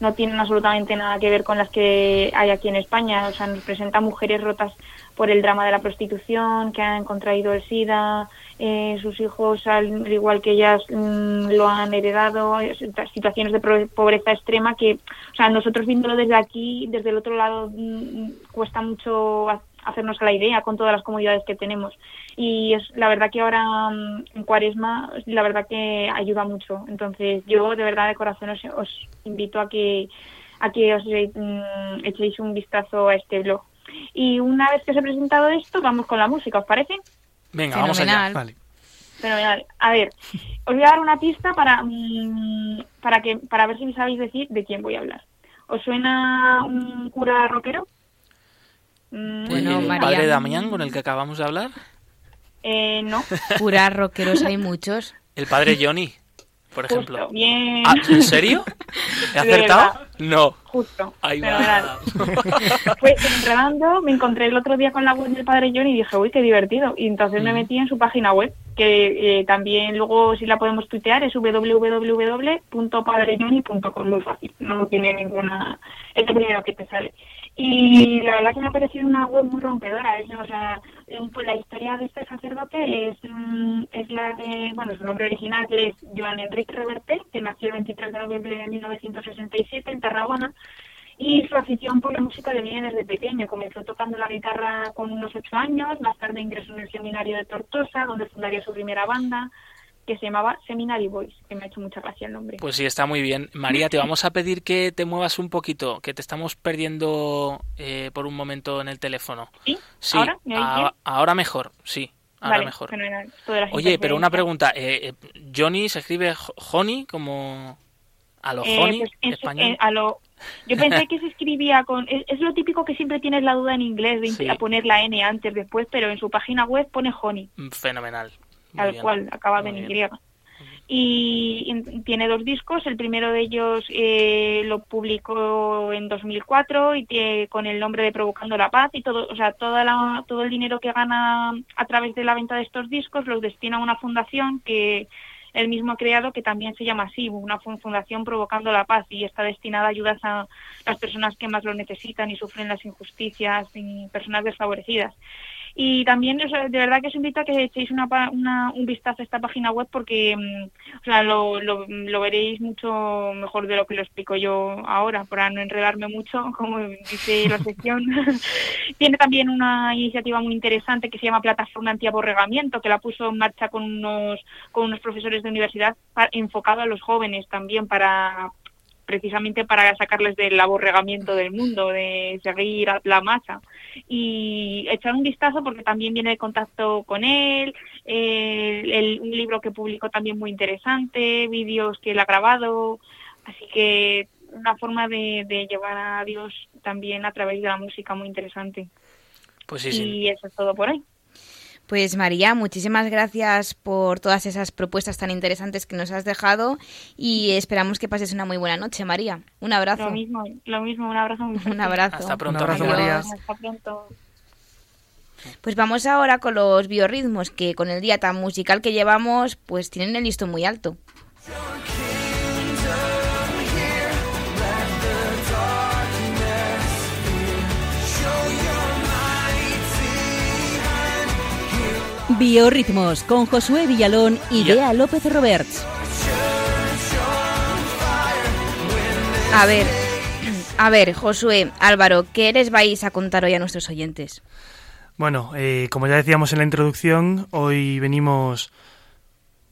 no tienen absolutamente nada que ver con las que hay aquí en España. O sea, nos presenta mujeres rotas por el drama de la prostitución, que han contraído el SIDA, eh, sus hijos, al igual que ellas, mm, lo han heredado, situaciones de pobreza extrema que, o sea, nosotros viéndolo desde aquí, desde el otro lado, mm, cuesta mucho hacernos la idea con todas las comodidades que tenemos. Y es la verdad que ahora mm, en Cuaresma, la verdad que ayuda mucho. Entonces yo de verdad de corazón os, os invito a que a que os mm, echéis un vistazo a este blog. Y una vez que os he presentado esto, vamos con la música, ¿os parece? Venga, vamos allá. Vale. Fenomenal. A ver, os voy a dar una pista para, mm, para, que, para ver si me sabéis decir de quién voy a hablar. ¿Os suena un cura rockero? Mm, bueno, ¿El padre Damián con el que acabamos de hablar? Eh, no. Curas rockeros hay muchos. El padre Johnny por ejemplo. bien. Ah, ¿En serio? ¿He acertado? No. Justo. Ahí va. pues enredando, me encontré el otro día con la web del Padre John y dije, uy, qué divertido. Y entonces me metí en su página web, que eh, también luego si la podemos tuitear es www.padrejohnny.com, muy fácil, no tiene ninguna... Es lo primero que te sale. Y la verdad que me ha parecido una web muy rompedora. Es, o sea, pues la historia de este sacerdote es, mm, es la de, bueno, su nombre original es Joan Enrique Reverte, que nació el 23 de noviembre de 1967 en Tarragona. Y su afición por la música le viene desde pequeño. Comenzó tocando la guitarra con unos ocho años, más tarde ingresó en el seminario de Tortosa, donde fundaría su primera banda que se llamaba Seminary Boys, que me ha hecho mucha gracia el nombre. Pues sí, está muy bien. María, te vamos a pedir que te muevas un poquito, que te estamos perdiendo eh, por un momento en el teléfono. ¿Sí? Sí, ahora mejor, sí. Ahora mejor. Oye, pero una pregunta. Eh, eh, ¿Johnny se escribe Honey como a lo Honey pues español? a lo... Yo pensé que se escribía con... Es, lo típico que siempre tienes la duda en inglés de poner la N antes, después, pero en su página web pone Honey. Mm, fenomenal tal cual, acabado en Y. Y, tiene dos discos, el primero de ellos eh, lo publicó en 2004 y tiene, con el nombre de Provocando la Paz y todo, o sea, toda la, todo el dinero que gana a través de la venta de estos discos los destina a una fundación que él mismo ha creado que también se llama así, una fundación Provocando la Paz y está destinada a ayudas a las personas que más lo necesitan y sufren las injusticias y personas desfavorecidas. Y también, de verdad que os invito a que echéis una, un vistazo a esta página web porque mm, o sea, lo, lo, veréis mucho mejor de lo que lo explico yo ahora, para no enredarme mucho, como dice la sección. Tiene también una iniciativa muy interesante que se llama Plataforma Antiaborregamiento, que la puso en marcha con unos, con unos profesores de universidad enfocado a los jóvenes también para precisamente para sacarles del aborregamiento del mundo, de seguir a la masa. Y echar un vistazo porque también viene de contacto con él, el, un libro que publicó también muy interesante, vídeos que él ha grabado, así que una forma de, llevar a Dios también a través de la música muy interesante. Pues sí, y eso es todo por hoy. Pues María, muchísimas gracias por todas esas propuestas tan interesantes que nos has dejado y esperamos que pases una muy buena noche, María. Un abrazo. Lo mismo, lo mismo, un abrazo. un abrazo. Hasta pronto, María. Hasta pronto. Pues vamos ahora con los biorritmos que con el día tan musical que llevamos, pues tienen el listo muy alto. Biorritmos con Josué Villalón y Bea López Roberts. A ver, a ver, Josué, Álvaro, ¿qué les vais a contar hoy a nuestros oyentes? Bueno, eh, como ya decíamos en la introducción, hoy venimos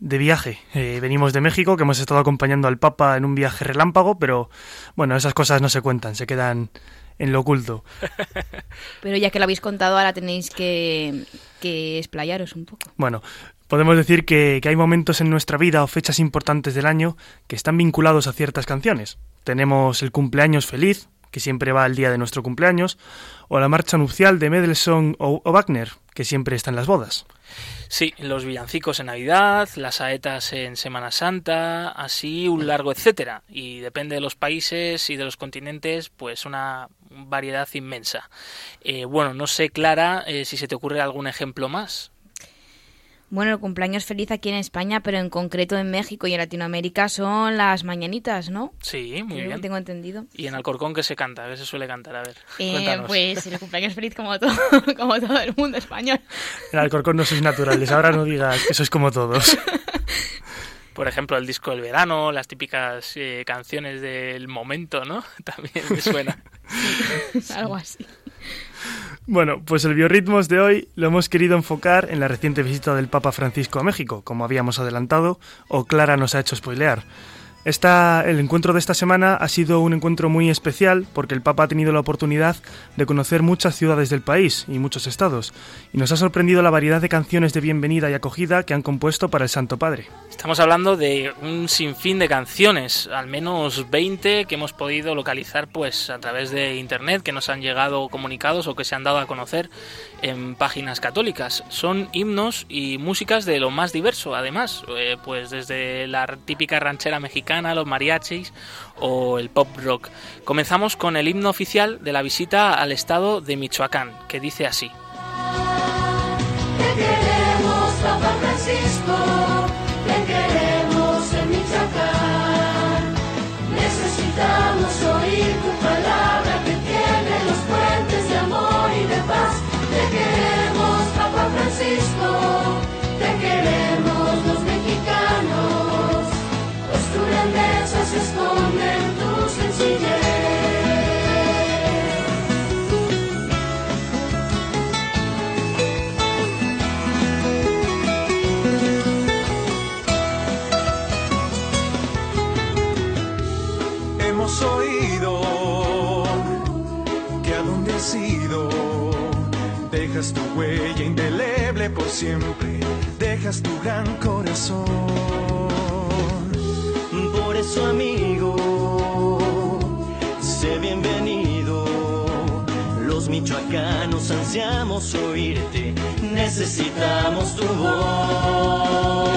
de viaje. Eh, venimos de México, que hemos estado acompañando al Papa en un viaje relámpago, pero bueno, esas cosas no se cuentan, se quedan en lo oculto. Pero ya que lo habéis contado, ahora tenéis que, que un poco. Bueno, podemos decir que, que, hay momentos en nuestra vida o fechas importantes del año que están vinculados a ciertas canciones. Tenemos el cumpleaños feliz, que siempre va al día de nuestro cumpleaños, o la marcha nupcial de Mendelssohn o, Wagner, que siempre está en las bodas. Sí, los villancicos en Navidad, las saetas en Semana Santa, así un largo etcétera. Y depende de los países y de los continentes, pues una variedad inmensa. Eh, bueno, no sé, Clara, eh, si se te ocurre algún ejemplo más. Bueno, el cumpleaños feliz aquí en España, pero en concreto en México y en Latinoamérica son las mañanitas, ¿no? Sí, muy bien. tengo entendido. ¿Y en Alcorcón qué se canta? A ver, se suele cantar, a ver. Eh, pues el cumpleaños feliz como todo, como todo el mundo español. En Alcorcón no sois naturales, ahora no digas que sois como todos. Por ejemplo, el disco del verano, las típicas eh, canciones del momento, ¿no? También me suena. algo así. Bueno, pues el biorritmos de hoy lo hemos querido enfocar en la reciente visita del Papa Francisco a México, como habíamos adelantado, o Clara nos ha hecho spoilear. Esta, el encuentro de esta semana ha sido un encuentro muy especial porque el Papa ha tenido la oportunidad de conocer muchas ciudades del país y muchos estados, y nos ha sorprendido la variedad de canciones de bienvenida y acogida que han compuesto para el Santo Padre. Estamos hablando de un sinfín de canciones, al menos 20 que hemos podido localizar pues a través de internet, que nos han llegado comunicados o que se han dado a conocer en páginas católicas. Son himnos y músicas de lo más diverso, además, eh, pues desde la típica ranchera mexicana los mariachis o el pop rock. Comenzamos con el himno oficial de la visita al estado de Michoacán, que dice así. Queremos, siempre, dejas tu gran corazón. Por eso, amigo, sé bienvenido. Los michoacanos ansiamos oírte, necesitamos tu voz.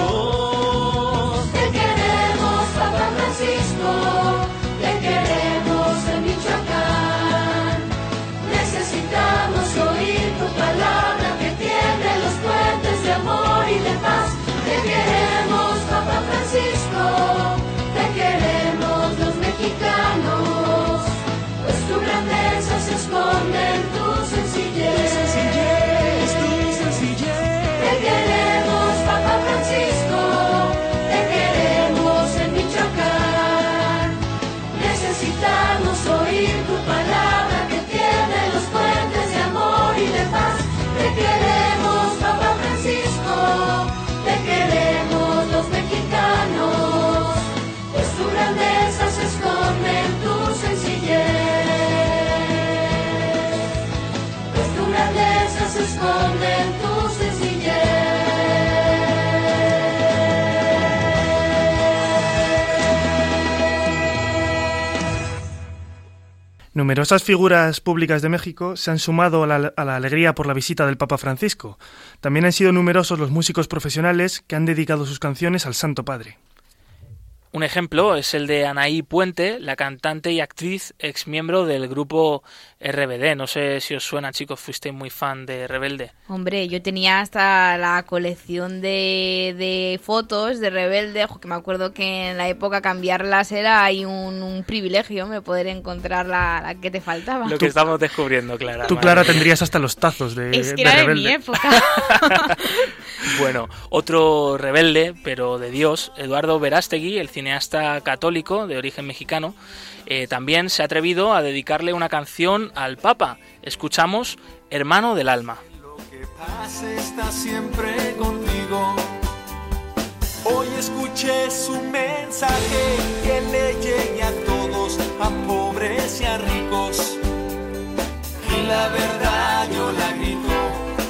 Numerosas figuras públicas de México se han sumado a la, alegría por la visita del Papa Francisco. También han sido numerosos los músicos profesionales que han dedicado sus canciones al Santo Padre. Un ejemplo es el de Anaí Puente, la cantante y actriz ex miembro del grupo RBD. No sé si os suena, chicos, fuisteis muy fan de Rebelde. Hombre, yo tenía hasta la colección de, de fotos de Rebelde, que me acuerdo que en la época cambiarlas era ahí un, un privilegio, me poder encontrar la, la, que te faltaba. Lo que estamos descubriendo, Clara. Tú, Clara, tendrías hasta los tazos de, es que de era Rebelde. de mi época. bueno, otro rebelde, pero de Dios, Eduardo Verástegui, el cineasta católico de origen mexicano, eh, también se ha atrevido a dedicarle una canción al Papa. Escuchamos Hermano del Alma. Lo que pasa está siempre contigo. Hoy escuché su mensaje que le llegue a todos, a pobres y a ricos. Y la verdad yo la grito,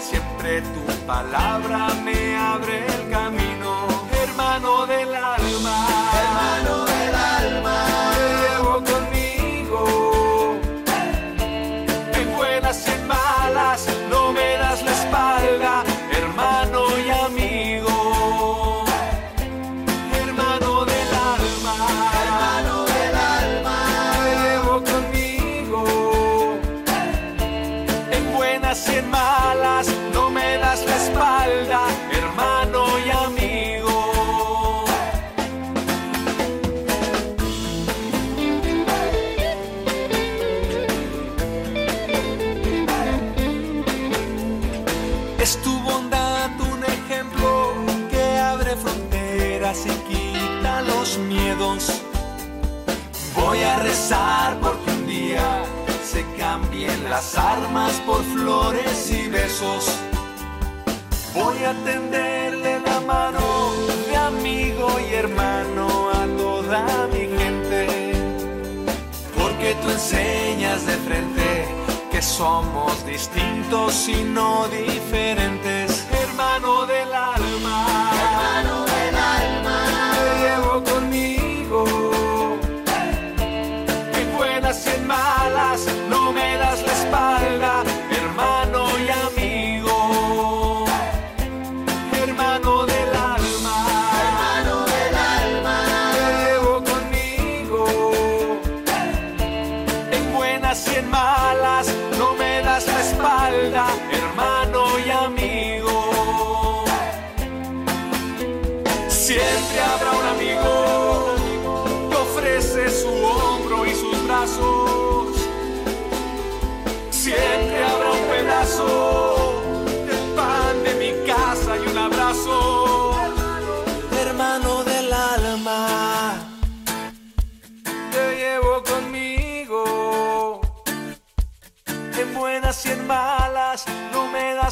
siempre tu palabra me abre el camino. Hermano del alma, porque un día se cambie cambien las armas por flores y besos. Voy a tenderle la mano de amigo y hermano a toda mi gente. Porque tú enseñas de frente que somos distintos y no diferentes. Hermano del alma.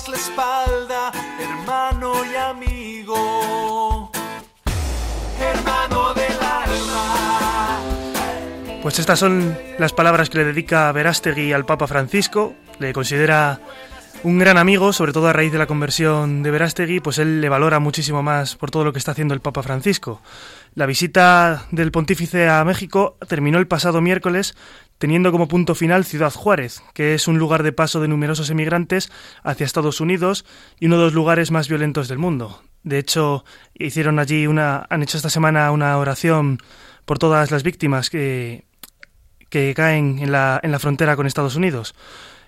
La espalda, hermano y amigo. Hermano del alma. Pues estas son las palabras que le dedica Verástegui al Papa Francisco. Le considera un gran amigo, sobre todo a raíz de la conversión de Verástegui, pues él le valora muchísimo más por todo lo que está haciendo el Papa Francisco. La visita del pontífice a México terminó el pasado miércoles teniendo como punto final Ciudad Juárez, que es un lugar de paso de numerosos emigrantes hacia Estados Unidos y uno de los lugares más violentos del mundo. De hecho, hicieron allí una han hecho esta semana una oración por todas las víctimas que que caen en la, en la frontera con Estados Unidos.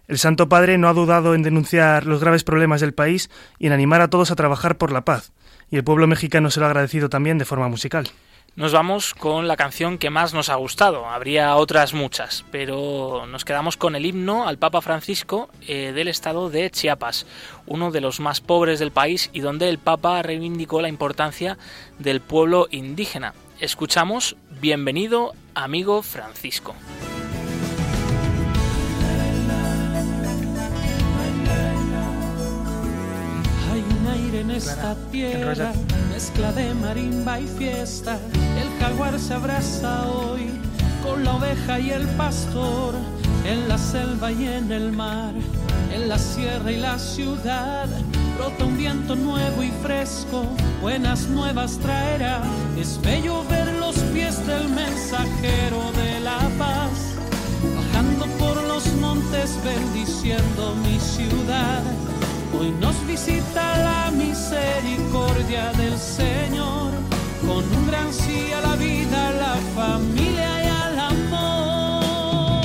El Santo Padre no ha dudado en denunciar los graves problemas del país y en animar a todos a trabajar por la paz, y el pueblo mexicano se lo ha agradecido también de forma musical. Nos vamos con la canción que más nos ha gustado. Habría otras muchas, pero nos quedamos con el himno al Papa Francisco eh, del estado de Chiapas, uno de los más pobres del país y donde el Papa reivindicó la importancia del pueblo indígena. Escuchamos Bienvenido, amigo Francisco. En esta tierra, mezcla de marimba y fiesta. El jaguar se abraza hoy con la oveja y el pastor, en la selva y en el mar, en la sierra y la ciudad. Brota un viento nuevo y fresco, buenas nuevas traerá. Es bello ver los pies del mensajero de la paz, bajando por los montes bendiciendo mi ciudad. Hoy nos visita la misericordia del Señor, con un gran sí a la vida, a la familia y al amor.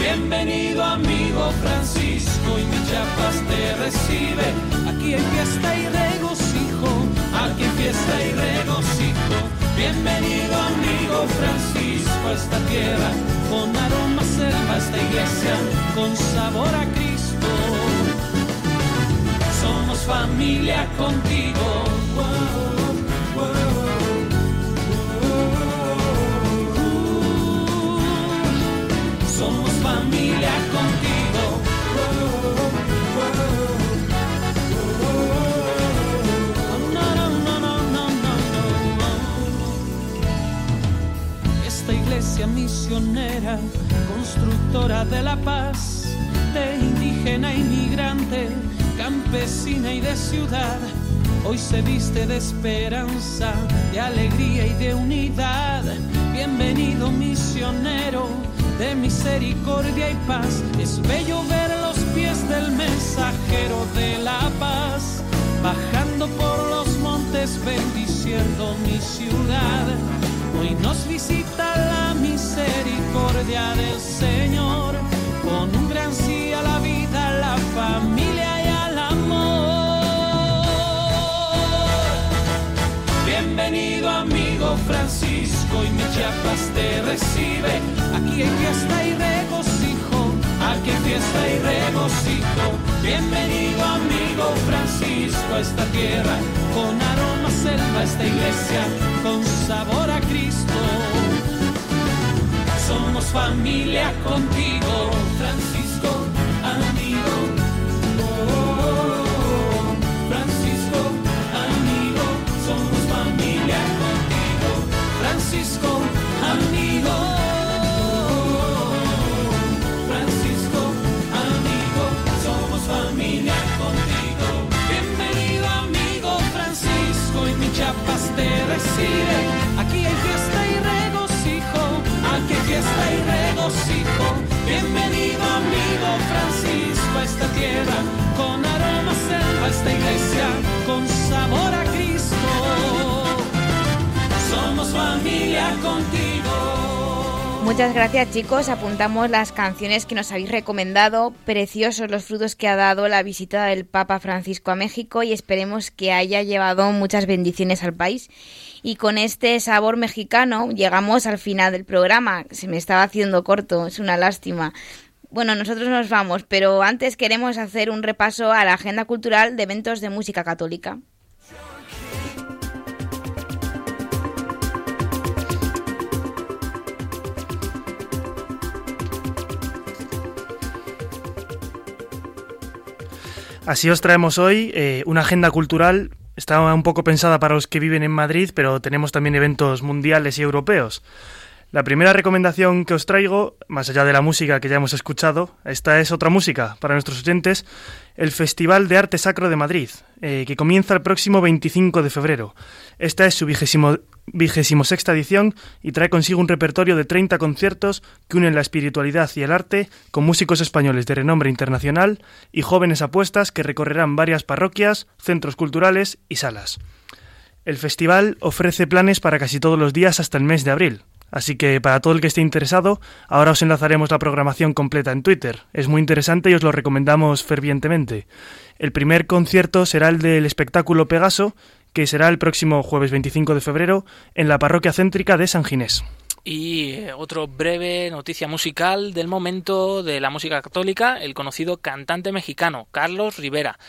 Bienvenido amigo Francisco y mi Chiapas te recibe. Aquí hay fiesta y regocijo, aquí hay fiesta y regocijo. Bienvenido amigo Francisco a esta tierra, con aroma a selva esta iglesia, con sabor a Cristo. Familia contigo. Somos familia contigo. Esta iglesia misionera, constructora de la paz, de indígena inmigrante, campesina y de ciudad, hoy se viste de esperanza, de alegría y de unidad. Bienvenido misionero de misericordia y paz. Es bello ver los pies del mensajero de la paz, bajando por los montes bendiciendo mi ciudad. Hoy nos visita la misericordia del Señor, con un gran sí a la vida, a la familia Francisco y mi Chiapas te recibe. Aquí hay fiesta y regocijo, aquí hay fiesta y regocijo. Bienvenido amigo Francisco a esta tierra, con aroma selva esta iglesia, con sabor a Cristo. somos familia contigo, Francisco, amigo. Francisco, amigo. Francisco, amigo, somos familia contigo. Bienvenido amigo Francisco y mi Chiapas te recibe. Aquí hay fiesta y regocijo, aquí hay fiesta y regocijo. Bienvenido amigo Francisco a esta tierra, con aroma selva, esta iglesia, con sabor a contigo. Muchas gracias chicos, apuntamos las canciones que nos habéis recomendado, preciosos los frutos que ha dado la visita del Papa Francisco a México y esperemos que haya llevado muchas bendiciones al país. Y con este sabor mexicano llegamos al final del programa, se me estaba haciendo corto, es una lástima. Bueno, nosotros nos vamos, pero antes queremos hacer un repaso a la agenda cultural de eventos de música católica. Así os traemos hoy eh, una agenda cultural. Está un poco pensada para los que viven en Madrid, pero tenemos también eventos mundiales y europeos. La primera recomendación que os traigo, más allá de la música que ya hemos escuchado, esta es otra música para nuestros oyentes, el Festival de Arte Sacro de Madrid, eh, que comienza el próximo 25 de febrero. Esta es su vigésimo, vigésimo sexta edición y trae consigo un repertorio de 30 conciertos que unen la espiritualidad y el arte con músicos españoles de renombre internacional y jóvenes apuestas que recorrerán varias parroquias, centros culturales y salas. El festival ofrece planes para casi todos los días hasta el mes de abril, Así que para todo el que esté interesado, ahora os enlazaremos la programación completa en Twitter. Es muy interesante y os lo recomendamos fervientemente. El primer concierto será el del espectáculo Pegaso, que será el próximo jueves 25 de febrero en la parroquia céntrica de San Ginés. Y eh, otro breve noticia musical del momento de la música católica, el conocido cantante mexicano Carlos Rivera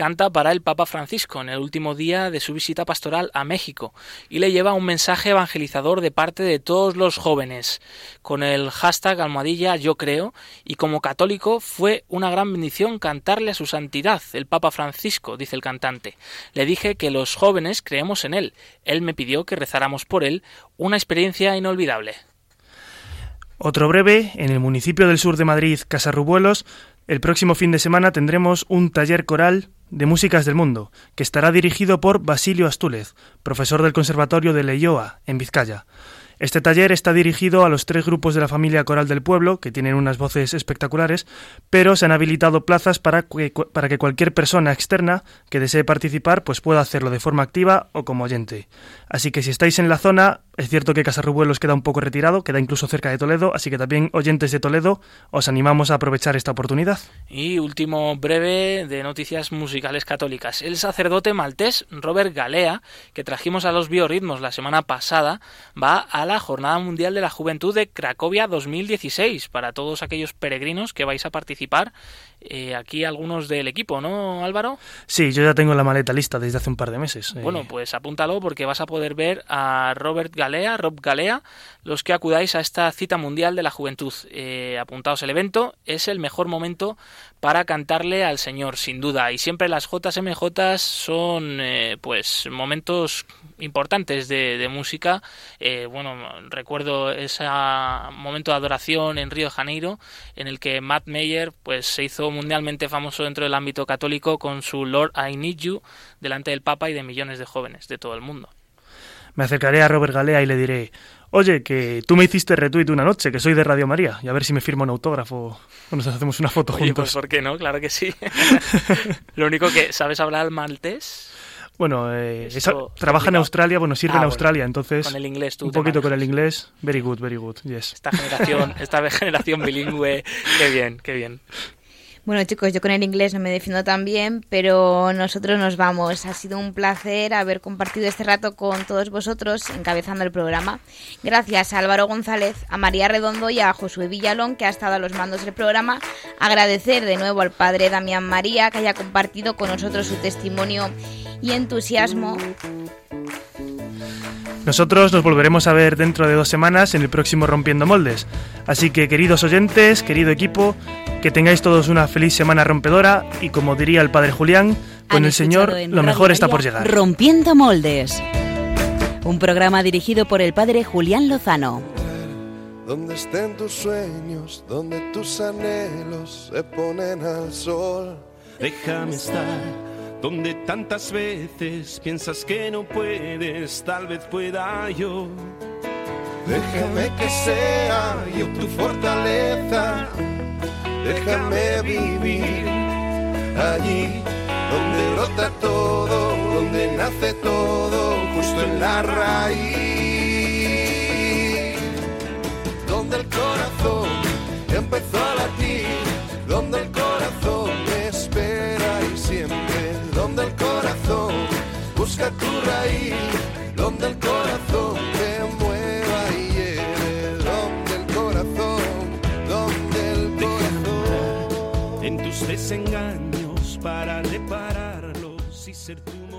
canta para el Papa Francisco en el último día de su visita pastoral a México y le lleva un mensaje evangelizador de parte de todos los jóvenes con el hashtag almohadilla yo creo y como católico fue una gran bendición cantarle a su santidad el Papa Francisco, dice el cantante. Le dije que los jóvenes creemos en él. Él me pidió que rezáramos por él, una experiencia inolvidable. Otro breve, en el municipio del sur de Madrid, Casarrubuelos, el próximo fin de semana tendremos un taller coral de Músicas del Mundo, que estará dirigido por Basilio Astúlez, profesor del Conservatorio de Leioa, en Vizcaya. Este taller está dirigido a los tres grupos de la familia coral del pueblo, que tienen unas voces espectaculares, pero se han habilitado plazas para que, para que cualquier persona externa que desee participar pues pueda hacerlo de forma activa o como oyente. Así que si estáis en la zona, es cierto que Casarrubuelos queda un poco retirado, queda incluso cerca de Toledo, así que también oyentes de Toledo os animamos a aprovechar esta oportunidad. Y último breve de noticias musicales católicas. El sacerdote maltés Robert Galea, que trajimos a los biorritmos la semana pasada, va a la Jornada Mundial de la Juventud de Cracovia 2016 para todos aquellos peregrinos que vais a participar. Eh, aquí algunos del equipo, ¿no, Álvaro? Sí, yo ya tengo la maleta lista desde hace un par de meses. Eh, Bueno, pues apúntalo porque vas a poder ver a Robert Galea, Rob Galea, los que acudáis a esta cita mundial de la juventud. Eh, apuntaos el evento, es el mejor momento para cantarle al Señor, sin duda. Y siempre las JMJ son, eh, pues, momentos importantes de, de música. Bueno, recuerdo ese momento de adoración en Río de Janeiro, en el que Matt Meyer, pues, se hizo mundialmente famoso dentro del ámbito católico con su Lord I Need You delante del Papa y de millones de jóvenes de todo el mundo. me acercaré a Robert Galea y le diré, oye, que tú me hiciste retweet una noche, que soy de Radio María, y a ver si me firma un autógrafo o nos hacemos una foto Oye, juntos. pues ¿por qué no? Claro que sí. Lo único que, ¿sabes hablar maltés? Bueno, eh, trabaja en. Australia, bueno, sirve Ah, en bueno. Australia, entonces Con el inglés tú un poquito con el manejas. inglés, very good, very good, yes. Esta generación, esta generación bilingüe, qué bien, qué bien. Bueno chicos, yo con el inglés no me defiendo tan bien, pero nosotros nos vamos. Ha sido un placer haber compartido este rato con todos vosotros encabezando el programa. Gracias a Álvaro González, a María Redondo y a Josué Villalón que ha estado a los mandos del programa. Agradecer de nuevo al padre Damián María que haya compartido con nosotros su testimonio y entusiasmo. Nosotros nos volveremos a ver dentro de dos semanas en el próximo Rompiendo Moldes. Así que queridos oyentes, querido equipo, que tengáis todos una feliz semana rompedora y como diría el padre Julián, con el Señor lo mejor está por llegar. Rompiendo Moldes. Un programa dirigido por el padre Julián Lozano. Donde estén tus sueños, donde tus anhelos se ponen al sol. Déjame estar donde tantas veces piensas que no puedes, tal vez pueda yo. Déjame que sea yo tu fortaleza. Déjame vivir allí donde brota todo, donde nace todo, justo en la raíz. Donde el corazón empezó a tu raíz, donde el corazón te mueva y lleve, donde el corazón, donde el corazón. En tus desengaños para repararlos y ser tu.